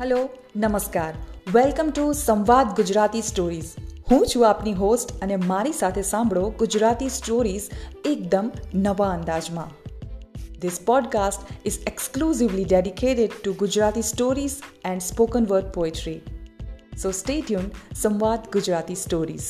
hello નમસ્કાર welcome to સંવાદ Gujarati stories હું છું આપની હોસ્ટ અને મારી સાથે સાંભળો ગુજરાતી સ્ટોરીઝ એકદમ નવા અંદાજમાં this podcast is exclusively dedicated to Gujarati stories and spoken word poetry so stay tune Samvaad Gujarati stories